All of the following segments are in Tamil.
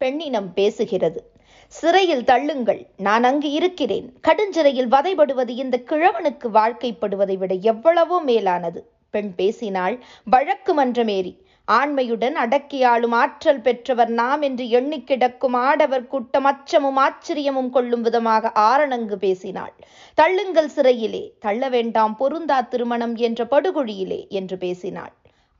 பெண்ணினம் பேசுகிறது. சிறையில் தள்ளுங்கள் நான் அங்கு இருக்கிறேன். கடுஞ்சிறையில் வதைபடுவது இந்த கிழவனுக்கு வாழ்க்கைப்படுவதை விட எவ்வளவோ மேலானது. பெண் பேசினாள் வழக்கு மன்றமேறி. ஆண்மையுடன் அடக்கியாளும் ஆற்றல் பெற்றவர் நாம் என்று எண்ணி கிடக்கும் ஆடவர் கூட்டம் அச்சமும் ஆச்சரியமும் கொள்ளும் விதமாக ஆரணங்கு பேசினாள். தள்ளுங்கள் சிறையிலே தள்ள வேண்டாம் பொருந்தா திருமணம் என்ற படுகொழியிலே என்று பேசினாள்.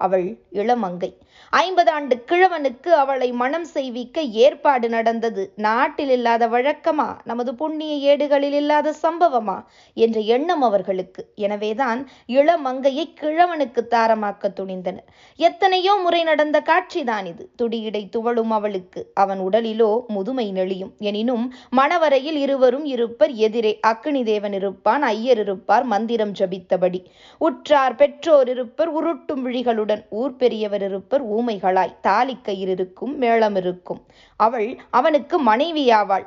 அவள் இளமங்கை. ஐம்பது ஆண்டு கிழவனுக்கு அவளை மனம் செய்விக்க ஏற்பாடு நடந்தது. நாட்டில் இல்லாத வழக்கமா? நமது புண்ணிய ஏடுகளில் இல்லாத சம்பவமா? என்ற எண்ணம் அவர்களுக்கு. எனவேதான் இளமங்கையை கிழவனுக்கு தாரமாக்க துணிந்தனர் எத்தனையோ முறை நடந்த காட்சிதான் இது. துடியிடை துவளும் அவளுக்கு. அவன் உடலிலோ முதுமை நெளியும். எனினும் மணவரையில் இருவரும் இருப்பர். எதிரே அக்னி தேவன் இருப்பான். ஐயர் இருப்பார். மந்திரம் ஜபித்தபடி. உற்றார் பெற்றோர் இருப்பர். உருட்டும் விழிகளுடன் அவளுடன் ஊர் பெரியவர் இருப்பர் ஊமைகளாய். தாலி இருக்கும் மேளம் இருக்கும். அவள் அவனுக்கு மனைவியாவாள்.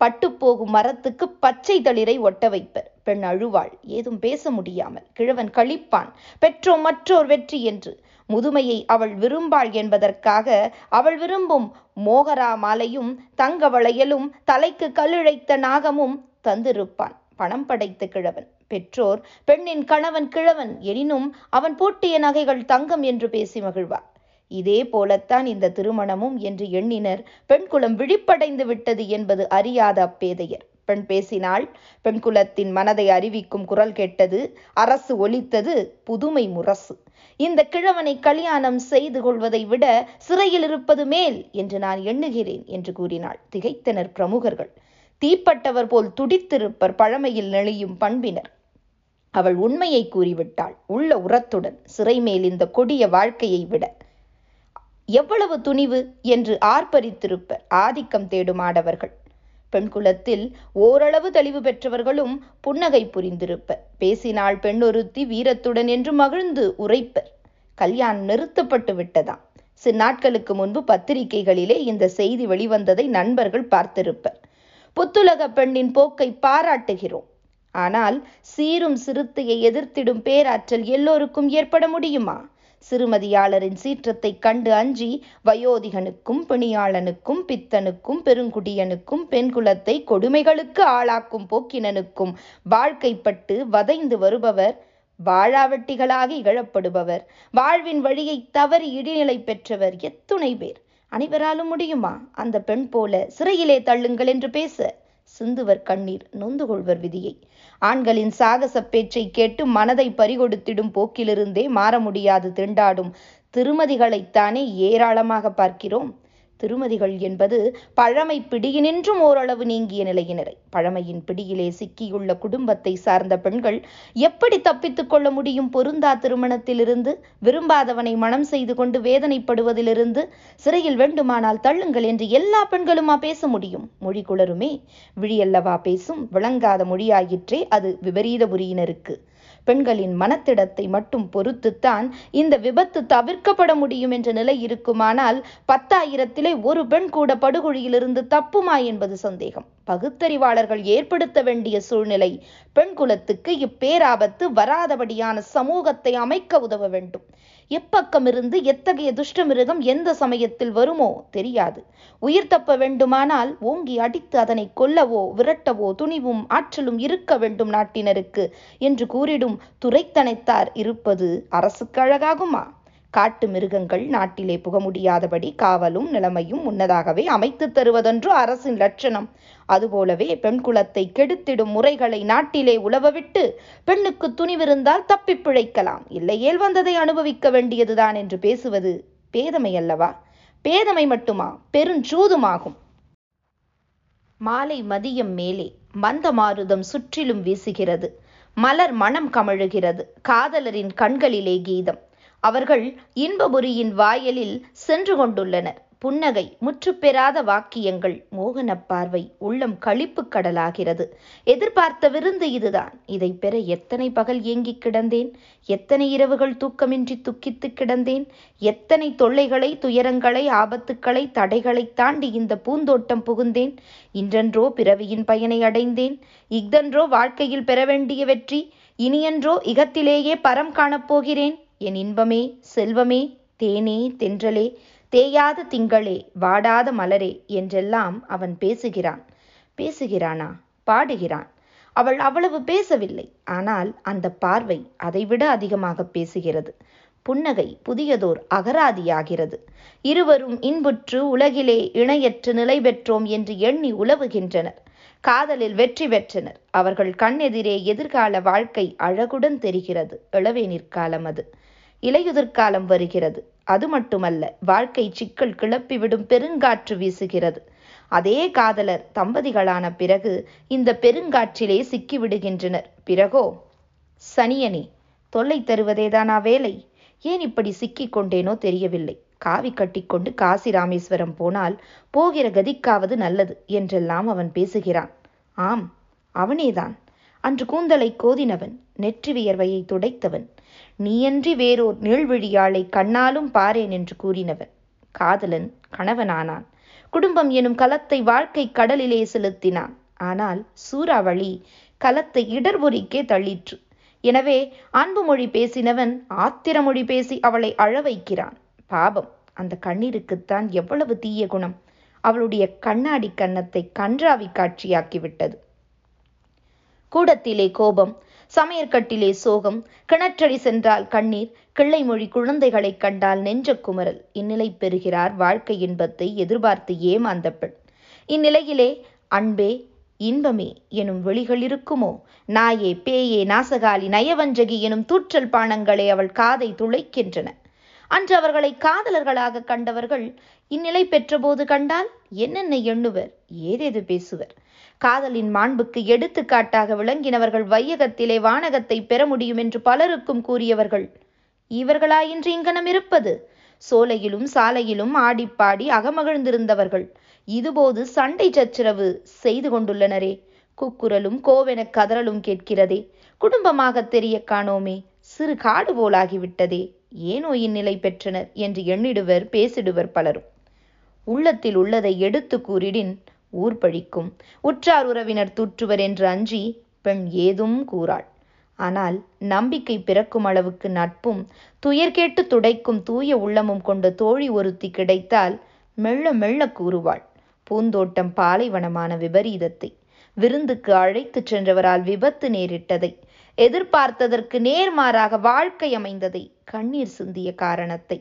பட்டுப்போகும் மரத்துக்கு பச்சை தளிரை ஒட்ட வைப்பர். பெண் அழுவாள். ஏதும் பேச முடியாமல். கிழவன் கழிப்பான். பெற்றோ மற்றோர் வெற்றி என்று. முதுமையை அவள் விரும்பாள் என்பதற்காக அவள் விரும்பும் மோகரா மாலையும் தங்க வளையலும் தலைக்கு கல்லிழைத்த நாகமும் தந்திருப்பான். பணம் படைத்த கிழவன். பெற்றோர் பெண்ணின் கணவன் கிழவன் எனினும் அவன் பூட்டிய நகைகள் தங்கம் என்று பேசி மகிழ்வார் இதே போலத்தான் இந்த திருமணமும் என்று எண்ணினர் பெண்குலம் விழிப்படைந்து விட்டது என்பது அறியாத அப்பேதையர். பெண் பேசினாள் பெண் குலத்தின் மனதை அறிவிக்கும் குரல் கேட்டது அரசு ஒலித்தது புதுமை முரசு. இந்த கிழவனை கல்யாணம் செய்து கொள்வதை விட சிறையில் இருப்பது மேல் என்று நான் எண்ணுகிறேன் என்று கூறினாள் திகைத்தனர் பிரமுகர்கள். தீப்பட்டவர் போல் துடித்திருப்பர் பழமையில் நெளியும் பண்பினர். அவள் உண்மையை கூறிவிட்டாள் உள்ள உரத்துடன். சிறை மேல் இந்த கொடிய வாழ்க்கையை விட எவ்வளவு துணிவு என்று ஆர்ப்பரித்திருப்பர் ஆதிக்கம் தேடும் ஆடவர்கள். பெண்குலத்தில் ஓரளவு தெளிவு பெற்றவர்களும் புன்னகை புரிந்திருப்பர். பேசினாள் பெண்ணொருத்தி வீரத்துடன் என்று மகிழ்ந்து உரைப்பர். கல்யாணம் நிறுத்தப்பட்டு விட்டதாம். சில நாட்களுக்கு முன்பு பத்திரிகைகளிலே இந்த செய்தி வெளிவந்ததை நண்பர்கள் பார்த்திருப்பர். புத்துலக பெண்ணின் போக்கை பாராட்டுகிறோம். ஆனால் சீரும் சிறுத்தையை எதிர்த்திடும் பேராற்றல் எல்லோருக்கும் ஏற்பட முடியுமா? சிறுமதியாளரின் சீற்றத்தை கண்டு அஞ்சி வயோதிகனுக்கும் பிணியாளனுக்கும் பித்தனுக்கும் பெருங்குடியனுக்கும் பெண்குலத்தை கொடுமைகளுக்கு ஆளாக்கும் போக்கினனுக்கும் வாழ்க்கைப்பட்டு வதைந்து வருபவர் வாழாவட்டிகளாக இகழப்படுபவர். வாழ்வின் வழியை தவறி இடிநிலை பெற்றவர் எத்துணை பேர். அனைவராலும் முடியுமா? அந்த பெண் போல சிறையிலே தள்ளுங்கள் என்று பேச சிந்துவர் கண்ணீர் நொந்து கொள்வர் விதியை. ஆண்களின் சாகச பேச்சை கேட்டு மனதை பறிகொடுத்திடும் போக்கிலிருந்தே மாற முடியாது திண்டாடும் திருமதிகளைத்தானே ஏராளமாக பார்க்கிறோம். திருமதிகள் என்பது பழமை பிடியினின்றும் ஓரளவு நீங்கிய நிலையினரை பழமையின் பிடியிலே சிக்கியுள்ள குடும்பத்தை சார்ந்த பெண்கள் எப்படி தப்பித்துக் கொள்ள முடியும் பொருந்தா திருமணத்திலிருந்து? விரும்பாதவனை மனம் செய்து கொண்டு வேதனைப்படுவதிலிருந்து சிறையில் வேண்டுமானால் தள்ளுங்கள் என்று எல்லா பெண்களுமா பேச முடியும்? மொழி குளருமே விழியல்லவா பேசும். விளங்காத மொழியாயிற்றே அது விபரீதபுரியினருக்கு பெண்களின் மனத்திடத்தை மட்டும் பொறுத்துத்தான் இந்த விபத்து தவிர்க்கப்பட முடியும் என்ற நிலை இருக்குமானால் பத்தாயிரத்திலே ஒரு பெண் கூட படுகொழியிலிருந்து தப்புமா என்பது சந்தேகம். பகுத்தறிவாளர்கள் ஏற்படுத்த வேண்டிய சூழ்நிலை பெண் குலத்துக்கு இப்பேராபத்து வராதபடியான சமூகத்தை அமைக்க உதவ வேண்டும். எப்பக்கமிருந்து எத்தகைய துஷ்டமிருகம் எந்த சமயத்தில் வருமோ தெரியாது. உயிர் தப்ப வேண்டுமானால் ஓங்கி அடித்து அதனை கொல்லவோ விரட்டவோ துணிவும் ஆற்றலும் இருக்க வேண்டும் நாட்டினருக்கு என்று கூறிடும் துரைத்தனைத்தார் இருப்பது அரசுக்கு அழகாகுமா? காட்டு மிருகங்கள் நாட்டிலே புக முடியாதபடி காவலும் நிலைமையும் முன்னதாகவே அமைத்து தருவதென்று அரசின் லட்சணம். அதுபோலவே பெண் குலத்தை கெடுத்திடும் முறைகளை நாட்டிலே உழவவிட்டு பெண்ணுக்கு துணிவிருந்தால் தப்பி பிழைக்கலாம். இல்லையேல் வந்ததை அனுபவிக்க வேண்டியதுதான் என்று பேசுவது பேதமை அல்லவா? பேதமை மட்டுமா? பெருஞ்சூதுமாகும். மாலை மதியம் மேலே மந்த மாருதம் சுற்றிலும் வீசுகிறது. மலர் மனம் கமழுகிறது. காதலரின் கண்களிலே கீதம். அவர்கள் இன்பபுரியின் வாயலில் சென்று கொண்டுள்ளனர். புன்னகை முற்றுப்பெறாத வாக்கியங்கள் மோகன பார்வை உள்ளம் களிப்பு கடலாகிறது. எதிர்பார்த்த விருந்து இதுதான். இதை பெற எத்தனை பகல் ஏங்கிக் கிடந்தேன்? எத்தனை இரவுகள் தூக்கமின்றி துக்கித்து கிடந்தேன்? எத்தனை தொல்லைகளை துயரங்களை ஆபத்துக்களை தடைகளை தாண்டி இந்த பூந்தோட்டம் புகுந்தேன்? இன்றென்றோ பிறவியின் பயனை அடைந்தேன். இஃதன்றோ வாழ்க்கையில் பெற வேண்டிய வெற்றி. இனியன்றோ இகத்திலேயே பரம் காணப்போகிறேன் என் இன்பமே செல்வமே தேனே தென்றலே தேயாத திங்களே வாடாத மலரே என்றெல்லாம் அவன் பேசுகிறான். பேசுகிறானா? பாடுகிறான். அவள் அவ்வளவு பேசவில்லை. ஆனால் அந்த பார்வை அதைவிட அதிகமாக பேசுகிறது. புன்னகை புதியதோர் அகராதியாகிறது. இருவரும் இன்புற்று உலகிலே இணையற்று நிலை பெற்றோம் என்று எண்ணி உலவுகின்றனர். காதலில் வெற்றி பெற்றனர். அவர்கள் கண்ணெதிரே எதிர்கால வாழ்க்கை அழகுடன் தெரிகிறது. இளவேனிற்காலம் அது. இலையுதிர்காலம் வருகிறது. அது மட்டுமல்ல வாழ்க்கை சிக்கல் கிளப்பிவிடும் பெருங்காற்று வீசுகிறது. அதே காதலர் தம்பதிகளான பிறகு இந்த பெருங்காற்றிலே சிக்கிவிடுகின்றனர். பிறகோ சனியனே தொல்லை தருவதேதானா வேலை? ஏன் இப்படி சிக்கிக் கொண்டேனோ தெரியவில்லை. காவி கட்டிக்கொண்டு காசி ராமேஸ்வரம் போனால் போகிற கதிக்காவது நல்லது என்றெல்லாம் அவன் பேசுகிறான். ஆம் அவனேதான். அன்று கூந்தலை கோதினவன் நெற்றி வியர்வையை துடைத்தவன். நீயன்றி வேறோர் நீழ்விழியாளை கண்ணாலும் பாரேன் என்று கூறினவன். காதலன் கணவனானான். குடும்பம் எனும் கலத்தை வாழ்க்கை கடலிலே செலுத்தினான். ஆனால் சூறாவளி கலத்தை இடர்பொறிக்கே தள்ளிற்று. எனவே அன்பு மொழி பேசினவன் ஆத்திர மொழி பேசி அவளை அழ வைக்கிறான். பாபம் அந்த கண்ணீருக்குத்தான் எவ்வளவு தீய குணம். அவளுடைய கண்ணாடி கன்னத்தை கன்றாவி காட்சியாக்கிவிட்டது கூடத்திலே கோபம் சமையற்கட்டிலே சோகம் கிணற்றடி சென்றால் கண்ணீர் கிள்ளை மொழி குழந்தைகளைக் கண்டால் நெஞ்ச குமரல். இந்நிலை பெறுகிறார் வாழ்க்கை இன்பத்தை எதிர்பார்த்து ஏமாந்த பெண். இந்நிலையிலே அன்பே இன்பமே எனும் வெளிகள் இருக்குமோ? நாயே பேயே நாசகாலி நயவஞ்சகி எனும் தூற்றல் பானங்களே அவள் காதை துளைக்கின்றன. அன்று அவர்களை காதலர்களாக கண்டவர்கள் இந்நிலை பெற்றபோது கண்டால் என்னென்ன எண்ணுவர் ஏதேது பேசுவர்? காதலின் மாண்புக்கு எடுத்துக்காட்டாக விளங்கினவர்கள் வையகத்திலே வானகத்தை பெற முடியும் என்று பலருக்கும் கூறியவர்கள். இவர்களாயின்றி இங்கனம் இருப்பது? சோலையிலும் சாலையிலும் ஆடிப்பாடி அகமகிழ்ந்திருந்தவர்கள். இதுபோது சண்டை சச்சரவு செய்து கொண்டுள்ளனரே. குக்குரலும் கோவென கதறலும் கேட்கிறதே. குடும்பமாக தெரிய காணோமே. சிறு காடு போலாகிவிட்டதே. ஏனோ இந்நிலை பெற்றனர் என்று எண்ணிடுவர் பேசிடுவர் பலரும். உள்ளத்தில் உள்ளதை எடுத்து கூறிடின் ஊர் பழிக்கும். உற்றார் உறவினர் தூற்றுவர் என்று அஞ்சி பெண் ஏதும் கூறாள். ஆனால் நம்பிக்கை பிறக்கும் அளவுக்கு நட்பும் துயர் கேட்டு துடைக்கும் தூய உள்ளமும் கொண்ட தோழி ஒருத்தி கிடைத்தால் மெல்ல மெல்ல கூறுவாள். பூந்தோட்டம் பாலைவனமான விபரீதத்தை. விருந்துக்கு அழைத்துச் சென்றவரால் விபத்து நேரிட்டதை. எதிர்பார்த்ததற்கு நேர்மாறாக வாழ்க்கை அமைந்ததை. கண்ணீர் சிந்திய காரணத்தை.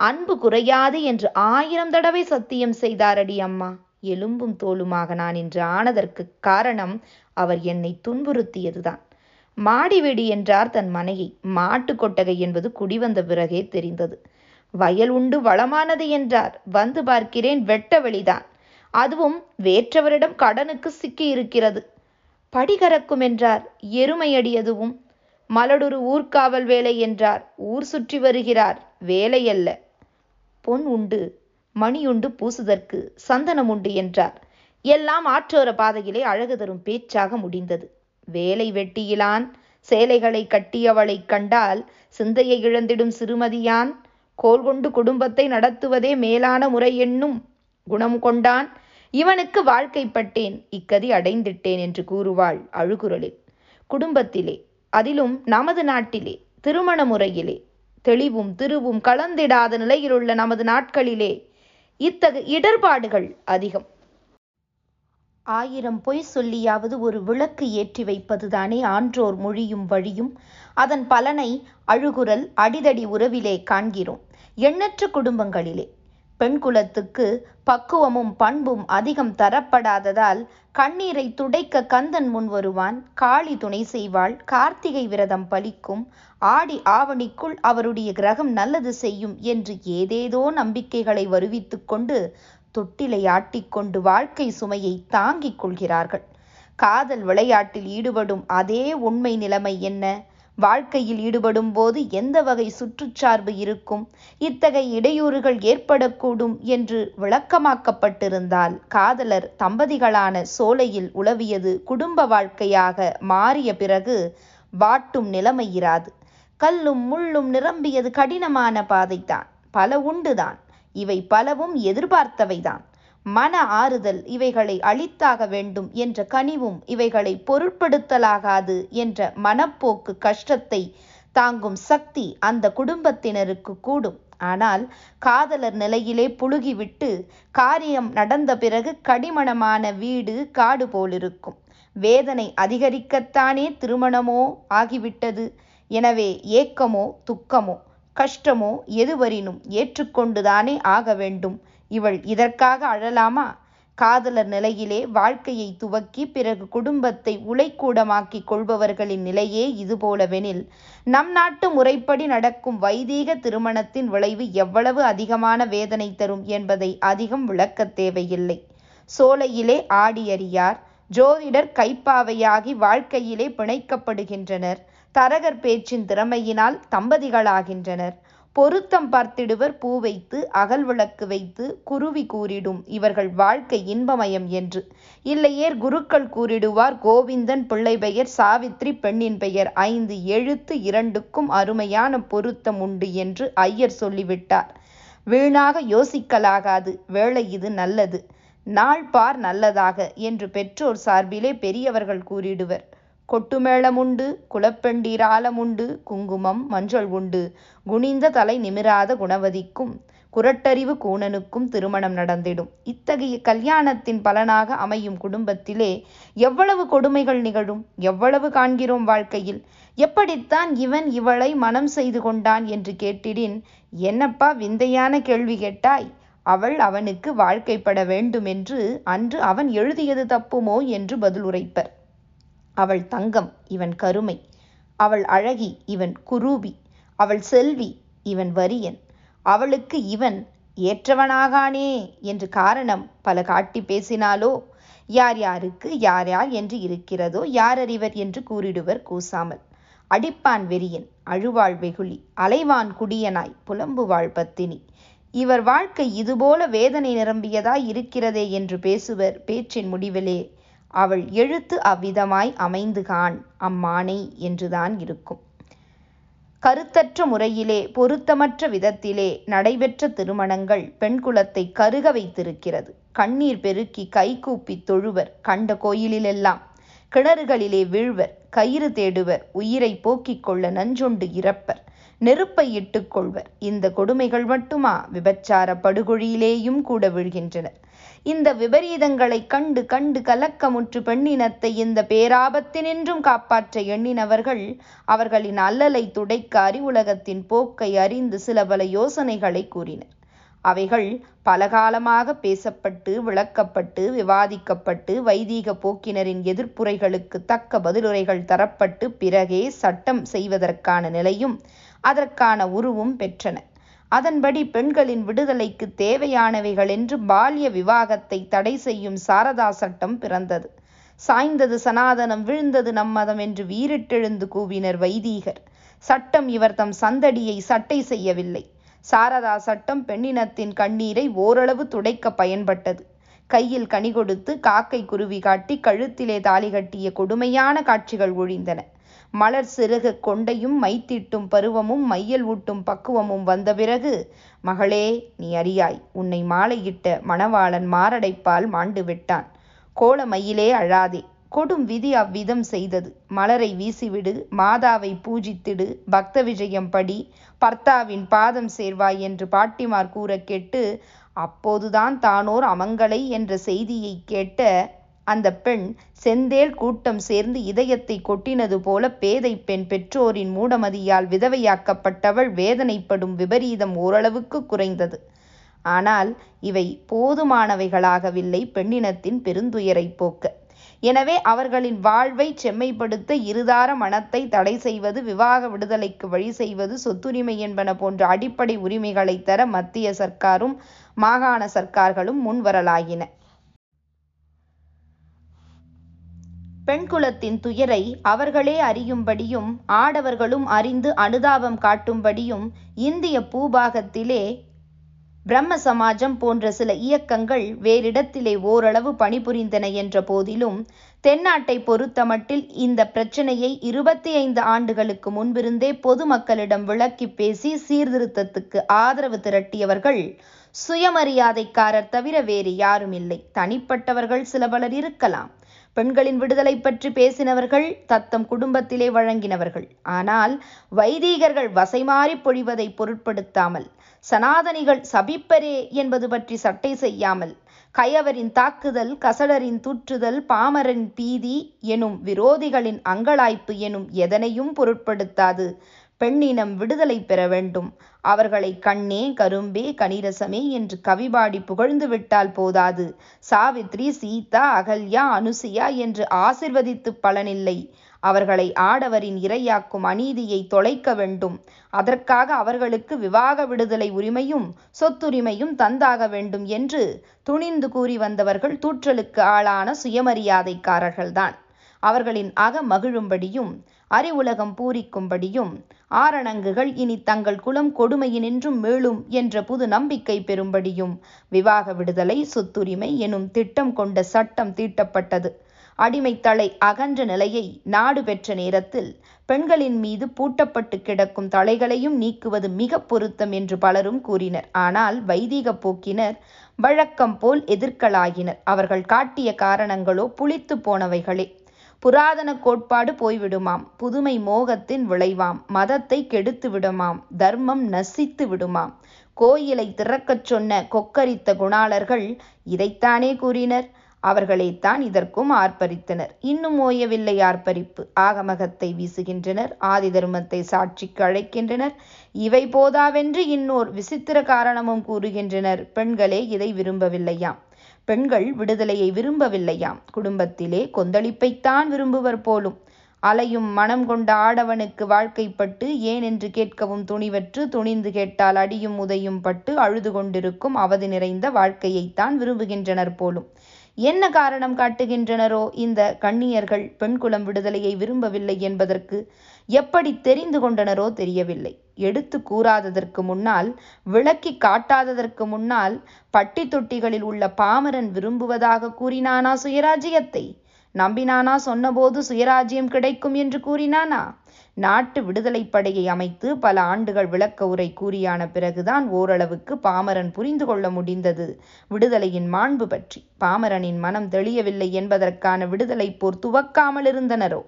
அன்பு குறையாது என்று ஆயிரம் தடவை சத்தியம் செய்தாரடி அம்மா. எலும்பும் தோலுமாக நான் இன்று ஆனதற்கு காரணம் அவர் என்னை துன்புறுத்தியதுதான். மாடி வீடு என்றார் தன் மனையை மாட்டு கொட்டகை என்பது குடிவந்த பிறகே தெரிந்தது. வயல் உண்டு வளமானது என்றார். வந்து பார்க்கிறேன் வெட்ட வெளிதான். அதுவும் வேற்றவரிடம் கடனுக்கு சிக்கி இருக்கிறது. படிகறக்கும் என்றார். எருமையடியதுவும் மலடொரு மலடுரு ஊர்காவல் வேலை என்றார். ஊர் சுற்றி வருகிறார். வேலையல்ல பொன் உண்டு. மணியுண்டு பூசுதற்கு சந்தனமுண்டு என்றார். எல்லாம் ஆற்றோர பாதையிலே அழகு தரும் பேச்சாக முடிந்தது. வேலை வெட்டியிலான் சேலைகளை கட்டியவளை கண்டால் சிந்தையை இழந்திடும் சிறுமதியான். கோல் கொண்டு குடும்பத்தை நடத்துவதே மேலான முறை என்னும் குணம் கொண்டான். இவனுக்கு வாழ்க்கைப்பட்டேன் இக்கதி அடைந்திட்டேன் என்று கூறுவாள் அழுகுரலில். குடும்பத்திலே அதிலும் நமது நாட்டிலே திருமண முறையிலே தெளிவும் திருவும் கலந்திடாத நிலையிலுள்ள நமது நாட்களிலே இத்தகு இடர்பாடுகள் அதிகம். ஆயிரம் பொய் சொல்லியாவது ஒரு விளக்கு ஏற்றி வைப்பதுதானே ஆன்றோர் மொழியும் வழியும். அதன் பலனை அழுகுரல் அடிதடி உறவிலே காண்கிறோம். எண்ணற்ற குடும்பங்களிலே பெண் குலத்துக்கு பக்குவமும் பண்பும் அதிகம் தரப்படாததால் கண்ணீரை துடைக்க கந்தன் முன் வருவான். காளி துணை செய்வாள். கார்த்திகை விரதம் பலிக்கும். ஆடி ஆவணிக்குள் அவருடைய கிரகம் நல்லது செய்யும் என்று ஏதேதோ நம்பிக்கைகளை வருவித்துக் கொண்டு தொட்டிலை ஆட்டிக்கொண்டு வாழ்க்கை சுமையை தாங்கிக் கொள்கிறார்கள். காதல் விளையாட்டில் ஈடுபடும் அதே உண்மை நிலைமை என்ன? வாழ்க்கையில் ஈடுபடும் போது எந்த வகை சுற்றுச்சார்பு இருக்கும்? இத்தகைய இடையூறுகள் ஏற்படக்கூடும் என்று விளக்கமாக்கப்பட்டிருந்தால் காதலர் தம்பதிகளான சோலையில் உளவியது குடும்ப வாழ்க்கையாக மாறிய பிறகு வாட்டும் நிலைமை இராது. கல்லும் முள்ளும் நிரம்பியது கடினமான பாதைதான். பல உண்டுதான். இவை பலவும் எதிர்பார்த்தவைதான். மன ஆறுதல் இவைகளை அளித்தாக வேண்டும் என்ற கனிவும் இவைகளை பொருட்படுத்தலாகாது என்ற மனப்போக்கு கஷ்டத்தை தாங்கும் சக்தி அந்த குடும்பத்தினருக்கு கூடும். ஆனால் காதலர் நிலையிலே புழுகிவிட்டு காரியம் நடந்த பிறகு கடிமணமான வீடு காடு போலிருக்கும். வேதனை அதிகரிக்கத்தானே திருமணமோ ஆகிவிட்டது. எனவே ஏக்கமோ துக்கமோ கஷ்டமோ எதுவரினும் ஏற்றுக்கொண்டுதானே ஆக வேண்டும். இவள் இதற்காக அழலாமா? காதலர் நிலையிலே வாழ்க்கையை துவக்கி பிறகு குடும்பத்தை உலைக்கூடமாக்கிக் கொள்பவர்களின் நிலையே இதுபோலவெனில் நம் நாட்டு முறைப்படி நடக்கும் வைதீக திருமணத்தின் விளைவு எவ்வளவு அதிகமான வேதனை தரும் என்பதை அதிகம் விளக்கத் தேவையில்லை. சோலையிலே ஆடியறியார் ஜோதிடர் கைப்பாவையாகி வாழ்க்கையிலே பிணைக்கப்படுகின்றனர். தரகர் பேச்சின் திறமையினால் தம்பதிகளாகின்றனர். பொருத்தம் பார்த்திடுவர் பூ வைத்து அகல் விளக்கு வைத்து குருவி கூறிடும் இவர்கள் வாழ்க்கை இன்பமயம் என்று. இல்லையேர் குருக்கள் கூறிடுவார் கோவிந்தன் பிள்ளை பெயர் சாவித்ரி பெண்ணின் பெயர் ஐந்து எழுத்து இரண்டுக்கும் அருமையான பொருத்தம் உண்டு என்று ஐயர் சொல்லிவிட்டார். வீணாக யோசிக்கலாகாது வேளை இது நல்லது. நாள் பார் நல்லதாக என்று பெற்றோர் சார்பிலே பெரியவர்கள் கூறிடுவர். கொட்டுமேளமுண்டு குலப்பெண்டீராலமுண்டு குங்குமம் மஞ்சள் உண்டு. குனிந்த தலை நிமிராத குணவதிக்கும் குரட்டறிவு கூணனுக்கும் திருமணம் நடந்திடும். இத்தகைய கல்யாணத்தின் பலனாக அமையும் குடும்பத்திலே எவ்வளவு கொடுமைகள் நிகழும்? எவ்வளவு காண்கிறோம் வாழ்க்கையில்? எப்படித்தான் இவன் இவளை மனம் செய்து கொண்டான் என்று கேட்டிடின் என்னப்பா விந்தையான கேள்வி கேட்டாய்? அவள் அவனுக்கு வாழ்க்கைப்பட வேண்டுமென்று அன்று அவன் எழுதியது தப்புமோ? என்று பதில் உரைப்பர் அவள் தங்கம் இவன் கருமை. அவள் அழகி இவன் குரூபி. அவள் செல்வி இவன் வரியன். அவளுக்கு இவன் ஏற்றவனாகானே என்று காரணம் பல காட்டி பேசினாலோ? யார் யாருக்கு யார் யார் என்று இருக்கிறதோ? யார் அறிவர் என்று கூறிடுவர் கூசாமல். அடிப்பான் வெறியன் அழுவாள் வெகுளி. அலைவான் குடியனாய் புலம்புவாள் பத்தினி. இவர் வாழ்க்கை இதுபோல வேதனை நிரம்பியதாய் இருக்கிறதே என்று பேசுவர் பேச்சின் முடிவிலே. அவள் எழுத்து அவ்விதமாய் அமைந்துகான். அம்மானை என்றுதான் இருக்கும். கருத்தற்ற முறையிலே பொருத்தமற்ற விதத்திலே நடைபெற்ற திருமணங்கள் பெண் குலத்தை கருக வைத்திருக்கிறது. கண்ணீர் பெருக்கி கைகூப்பி தொழுவர் கண்ட கோயிலிலெல்லாம். கிணறுகளிலே வீழ்வர் கயிறு தேடுவர் உயிரை போக்கிக் கொள்ள நஞ்சொண்டு இறப்பர். நெருப்பை இட்டுக் கொள்வர் இந்த கொடுமைகள் மட்டுமா? விபச்சார படுகொழியிலேயும் கூட விழுகின்றனர் இந்த விபரீதங்களை கண்டு கண்டு கலக்கமுற்று பெண்ணினத்தை இந்த பேராபத்தினின்றும் காப்பாற்ற எண்ணினவர்கள் அவர்களின் அல்லலை துடைக்க அறிவுலகத்தின் போக்கை அறிந்து சில பல யோசனைகளை கூறினர். அவைகள் பலகாலமாக பேசப்பட்டு விளக்கப்பட்டு விவாதிக்கப்பட்டு வைதீக போக்கினரின் எதிர்ப்புரைகளுக்கு தக்க பதிலுரைகள் தரப்பட்டு பிறகே சட்டம் செய்வதற்கான நிலையும் அதற்கான உருவும் பெற்றன. அதன்படி பெண்களின் விடுதலைக்கு தேவையானவைகள் என்று பால்ய விவாகத்தை தடை செய்யும் சாரதா சட்டம் பிறந்தது. சாய்ந்தது சனாதனம் விழுந்தது நம்மதம் என்று வீரிட்டெழுந்து கூவினர் வைதீகர். சட்டம் இவர் தம் சந்தடியை சட்டை செய்யவில்லை. சாரதா சட்டம் பெண்ணினத்தின் கண்ணீரை ஓரளவு துடைக்க பயன்பட்டது. கையில் கனி கொடுத்து காக்கை குருவி காட்டி கழுத்திலே தாலி கட்டிய கொடுமையான காட்சிகள் ஒழிந்தன. மலர் சிறுக கொண்டையும் மைத்திட்டும் பருவமும் மையல் ஊட்டும் பக்குவமும் வந்த பிறகு மகளே நீ அறியாய் உன்னை மாலையிட்ட மணவாளன் மாரடைப்பால் மாண்டு விட்டான். கோலமையிலே அழாதே. கொடும் விதி அவ்விதம் செய்தது. மலரை வீசிவிடு மாதாவை பூஜித்திடு பக்த விஜயம் படி பர்த்தாவின் பாதம் சேர்வாய் என்று பாட்டிமார் கூற கேட்டு அப்போதுதான் தானோர் அமங்கலை என்ற செய்தியை கேட்ட அந்த பெண் செந்தேல் கூட்டம் சேர்ந்து இதயத்தை கொட்டினது போல பேதை பெண் பெற்றோரின் மூடமதியால் விதவையாக்கப்பட்டவள் வேதனைப்படும் விபரீதம் ஓரளவுக்கு குறைந்தது. ஆனால் இவை போதுமானவைகளாகவில்லை பெண்ணினத்தின் பெருந்துயரை போக்க. எனவே அவர்களின் வாழ்வை செம்மைப்படுத்த இருதார மனத்தை தடை செய்வது விவாக விடுதலைக்கு வழி செய்வது சொத்துரிமை என்பன போன்ற அடிப்படை உரிமைகளை தர மத்திய சர்க்காரும் மாகாண சர்க்கார்களும் முன்வரலாயின பெண்குலத்தின் துயரை அவர்களே அறியும்படியும் ஆடவர்களும் அறிந்து அனுதாபம் காட்டும்படியும் இந்திய பூபாகத்திலே பிரம்ம சமாஜம் போன்ற சில இயக்கங்கள் வேறிடத்திலே ஓரளவு பணிபுரிந்தன என்ற போதிலும் தென்னாட்டை பொறுத்தமட்டில் இந்த பிரச்சனையை இருபத்தி ஐந்து ஆண்டுகளுக்கு முன்பிருந்தே பொதுமக்களிடம் விளக்கி பேசி சீர்திருத்தத்துக்கு ஆதரவு திரட்டியவர்கள் சுயமரியாதைக்காரர் தவிர வேறு யாரும் இல்லை தனிப்பட்டவர்கள் சில பலர் இருக்கலாம். பெண்களின் விடுதலை பற்றி பேசினவர்கள் தத்தம் குடும்பத்திலே வழங்கினவர்கள். ஆனால் வைதீகர்கள் வசைமாறி பொழிவதை பொருட்படுத்தாமல் சனாதனிகள் சபிப்பரே என்பது பற்றி சட்டை செய்யாமல் கயவரின் தாக்குதல் கசடரின் தூற்றுதல் பாமரன் பீதி எனும் விரோதிகளின் அங்கலாய்ப்பு எனும் எதனையும் பொருட்படுத்தாது. பெண்ணினம் விடுதலை பெற வேண்டும். அவர்களை கண்ணே கரும்பே கனிரசமே என்று கவிபாடி புகழ்ந்து விட்டால் போதாது. சாவித்ரி சீதா அகல்யா அனுசியா என்று ஆசிர்வதித்து பலனில்லை. அவர்களை ஆடவரின் இரையாக்கும் அநீதியை தொலைக்க வேண்டும். அதற்காக அவர்களுக்கு விவாக விடுதலை உரிமையும் சொத்துரிமையும் தந்தாக வேண்டும் என்று துணிந்து கூறி வந்தவர்கள் தூற்றலுக்கு ஆளான சுயமரியாதைக்காரர்கள்தான். அவர்களின் அக மகிழும்படியும் அறிவுலகம் பூரிக்கும்படியும் ஆரணங்குகள் இனி தங்கள் குலம் கொடுமையினின்றும் மீளும் என்ற புது நம்பிக்கை பெறும்படியும் விவாக விடுதலை சொத்துரிமை எனும் திட்டம் கொண்ட சட்டம் தீட்டப்பட்டது. அடிமைத்தலை அகன்ற நிலையை நாடு பெற்ற நேரத்தில் பெண்களின் மீது பூட்டப்பட்டு கிடக்கும் தலைகளையும் நீக்குவது மிக பொருத்தம் என்று பலரும் கூறினர். ஆனால் வைதீக போக்கினர் வழக்கம் போல் எதிர்க்கலாகினர் அவர்கள் காட்டிய காரணங்களோ புளித்து போனவைகளே. புராதன கோட்பாடு போய்விடுமாம். புதுமை மோகத்தின் விளைவாம். மதத்தை கெடுத்து விடுமாம். தர்மம் நசித்து விடுமாம். கோயிலை திறக்கச் சொன்ன கொக்கரித்த குணாளர்கள் இதைத்தானே கூறினர்? அவர்களைத்தான் இதற்கும் ஆர்ப்பரித்தனர். இன்னும் ஓயவில்லை ஆர்ப்பரிப்பு. ஆகமகத்தை வீசுகின்றனர். ஆதி தர்மத்தை சாட்சிக்கு அழைக்கின்றனர். இவை போதாவென்று இன்னோர் விசித்திர காரணமும் கூறுகின்றனர். பெண்களே இதை விரும்பவில்லையாம். பெண்கள் விடுதலையை விரும்பவில்லையாம். குடும்பத்திலே கொந்தளிப்பைத்தான் விரும்புவர் போலும். அலையும் மனம் கொண்ட ஆடவனுக்கு வாழ்க்கைப்பட்டு ஏன் என்று கேட்கவும் துணிவற்று துணிந்து கேட்டால் அடியும் உதையும் பட்டு அழுது கொண்டிருக்கும் அவதி நிறைந்த வாழ்க்கையைத்தான் விரும்புகின்றனர் போலும். என்ன காரணம் காட்டுகின்றனரோ இந்த கண்ணியர்கள் பெண்குலம் விடுதலையை விரும்பவில்லை என்பதற்கு எப்படி தெரிந்து கொண்டனரோ தெரியவில்லை. எடுத்து கூறாததற்கு முன்னால் விளக்கி காட்டாததற்கு முன்னால் பட்டி தொட்டிகளில் உள்ள பாமரன் விரும்புவதாக கூறினானா சுயராஜ்யத்தை? நம்பினானா சொன்னபோது சுயராஜ்யம் கிடைக்கும் என்று கூறினானா? நாட்டு விடுதலை படையை அமைத்து பல ஆண்டுகள் விளக்க உரை கூறியான பிறகுதான் ஓரளவுக்கு பாமரன் புரிந்து கொள்ள முடிந்தது. விடுதலையின் மாண்பு பற்றி. பாமரனின் மனம் தெளியவில்லை என்பதற்கான விடுதலை போர் துவக்காமல் இருந்தனரோ?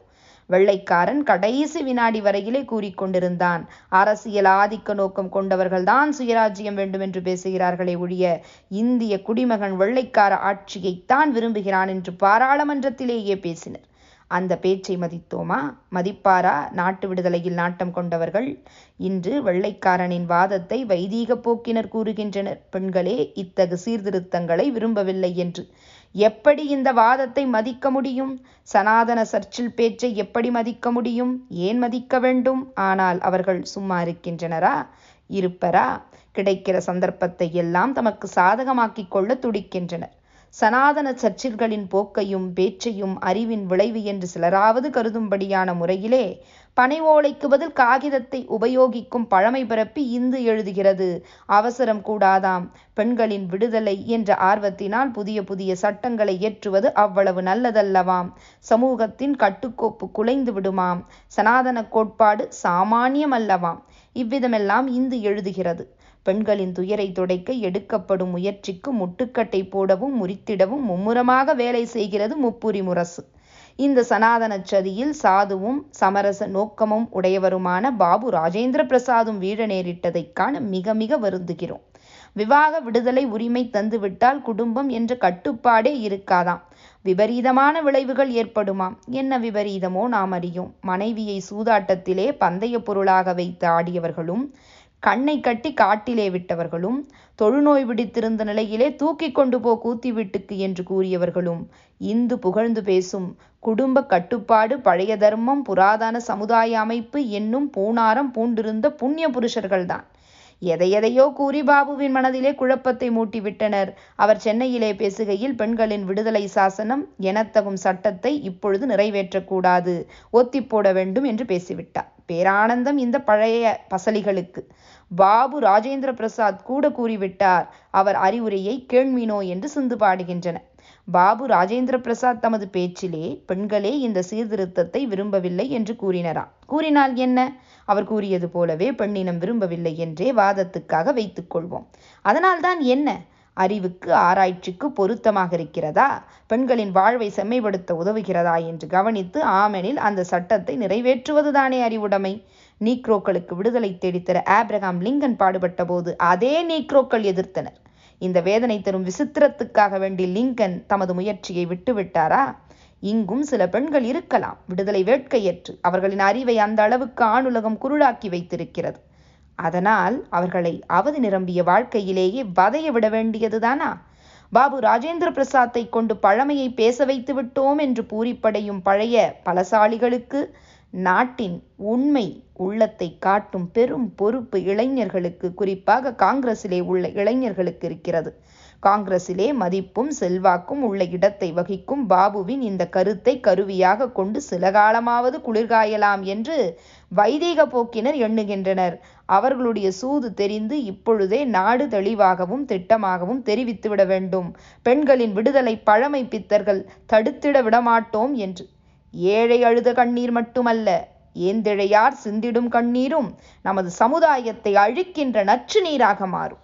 வெள்ளைக்காரன் கடைசி வினாடி வரையிலே கூறிக்கொண்டிருந்தான். அரசியல் ஆதிக்க நோக்கம் கொண்டவர்கள்தான் சுயராஜ்யம் வேண்டும் என்று பேசுகிறார்களே ஒழிய இந்திய குடிமகன் வெள்ளைக்கார ஆட்சியைத்தான் விரும்புகிறான் என்று பாராளுமன்றத்திலேயே பேசினர். அந்த பேச்சை மதித்தோமா? மதிப்பாரா? நாட்டு விடுதலையில் நாட்டம் கொண்டவர்கள்? இன்று வெள்ளைக்காரனின் வாதத்தை வைதீக போக்கினர் கூறுகின்றனர். பெண்களே இத்தகு சீர்திருத்தங்களை விரும்பவில்லை என்று எப்படி இந்த வாதத்தை மதிக்க முடியும்? சனாதன சர்ச்சில் பேச்சை எப்படி மதிக்க முடியும்? ஏன் மதிக்க வேண்டும்? ஆனால் அவர்கள் சும்மா இருக்கின்றனரா? இருப்பரா? கிடைக்கிற சந்தர்ப்பத்தை எல்லாம் தமக்கு சாதகமாக்கிக் கொள்ள துடிக்கின்றனர். சனாதன சர்ச்சில்களின் போக்கையும் பேச்சையும் அறிவின் விளைவு என்று சிலராவது கருதும்படியான முறையிலே பனை ஓலைக்கு பதில் காகிதத்தை உபயோகிக்கும் பழமை பரப்பி இந்து எழுதுகிறது. அவசரம் கூடாதாம். பெண்களின் விடுதலை என்ற ஆர்வத்தினால் புதிய புதிய சட்டங்களை இயற்றுவது அவ்வளவு நல்லதல்லவாம். சமூகத்தின் கட்டுக்கோப்பு குலைந்து விடுமாம். சனாதன கோட்பாடு சாமானியம் அல்லவாம். இவ்விதமெல்லாம் இந்து எழுதுகிறது. பெண்களின் துயரை துடைக்க எடுக்கப்படும் முயற்சிக்கு முட்டுக்கட்டை போடவும் முறித்திடவும் மும்முரமாக வேலை செய்கிறது முப்புரி முரசு இந்த சனாதன சதியில் சாதுவும் சமரச நோக்கமும் உடையவருமான பாபு ராஜேந்திர பிரசாதும் வீழ நேரிட்டதைக் காண மிக மிக வருந்துகிறோம். விவாக விடுதலை உரிமை தந்துவிட்டால் குடும்பம் என்ற கட்டுப்பாடே இருக்காதாம். விபரீதமான விளைவுகள் ஏற்படுமாம். என்ன விபரீதமோ நாம் அறியோம். மனைவியை சூதாட்டத்திலே பந்தய பொருளாக வைத்து ஆடியவர்களும் கண்ணை கட்டி காட்டிலே விட்டவர்களும் தொழுநோய் பிடித்திருந்த நிலையிலே தூக்கி கொண்டு போ கூத்தி வீட்டுக்கு என்று கூறியவர்களும் இந்து புகழ்ந்து பேசும் குடும்ப கட்டுப்பாடு பழைய தர்மம் புராதன சமுதாய அமைப்பு என்னும் பூணாரம் பூண்டிருந்த புண்ணிய புருஷர்கள்தான். எதையெதையோ கூறி பாபுவின் மனதிலே குழப்பத்தை மூட்டிவிட்டனர். அவர் சென்னையிலே பேசுகையில் பெண்களின் விடுதலை சாசனம் எனத்தகும் சட்டத்தை இப்பொழுது நிறைவேற்றக்கூடாது ஒத்திப்போட வேண்டும் என்று பேசிவிட்டார். பேரானந்தம் இந்த பழைய பசலிகளுக்கு. பாபு ராஜேந்திர பிரசாத் கூட கூறிவிட்டார். அவர் அறிவுரையை கேள்வினோ என்று சிந்து பாடுகின்றன. பாபு ராஜேந்திர பிரசாத் தமது பேச்சிலே பெண்களே இந்த சீர்திருத்தத்தை விரும்பவில்லை என்று கூறினராம். கூறினால் என்ன? அவர் கூறியது போலவே பெண்ணினம் விரும்பவில்லை என்றே வாதத்துக்காக வைத்துக் கொள்வோம். அதனால்தான் என்ன? அறிவுக்கு ஆராய்ச்சிக்கு பொருத்தமாக இருக்கிறதா? பெண்களின் வாழ்வை செம்மைப்படுத்த உதவுகிறதா என்று கவனித்து ஆமெனில் அந்த சட்டத்தை நிறைவேற்றுவதுதானே அறிவுடைமை? நீக்ரோக்களுக்கு விடுதலை தேடித்தர ஆப்ரஹாம் லிங்கன் பாடுபட்ட போது அதே நீக்ரோக்கள் எதிர்த்தனர். இந்த வேதனை தரும் விசித்திரத்துக்காக வேண்டி லிங்கன் தமது முயற்சியை விட்டுவிட்டாரா? இங்கும் சில பெண்கள் இருக்கலாம். விடுதலை வேட்கையற்று. அவர்களின் அறிவை அந்த அளவுக்கு ஆணுலகம் குருளாக்கி வைத்திருக்கிறது. அதனால் அவர்களை அவதி நிரம்பிய வாழ்க்கையிலேயே வதைய விட வேண்டியதுதானா? பாபு ராஜேந்திர பிரசாத்தை கொண்டு பழமையை பேச வைத்து விட்டோம் என்று பூரிப்படையும் பழைய பலசாலிகளுக்கு நாட்டின் உண்மை உள்ளத்தை காட்டும் பெரும் பொறுப்பு இளைஞர்களுக்கு குறிப்பாக காங்கிரசிலே உள்ள இளைஞர்களுக்கு இருக்கிறது. காங்கிரசிலே மதிப்பும் செல்வாக்கும் உள்ள இடத்தை வகிக்கும் பாபுவின் இந்த கருத்தை கருவியாக கொண்டு சில காலமாவது குளிர்காயலாம் என்று வைதீக போக்கினர் எண்ணுகின்றனர். அவர்களுடைய சூது தெரிந்து இப்பொழுதே நாடு தெளிவாகவும் திட்டமாகவும் தெரிவித்துவிட வேண்டும். பெண்களின் விடுதலை பழமை பித்தர்கள் தடுத்திட விடமாட்டோம் என்று ஏழை அழுத கண்ணீர் மட்டுமல்ல ஏந்திழையார் சிந்திடும் கண்ணீரும் நமது சமுதாயத்தை அழிக்கின்ற நச்சு நீராக மாறும்.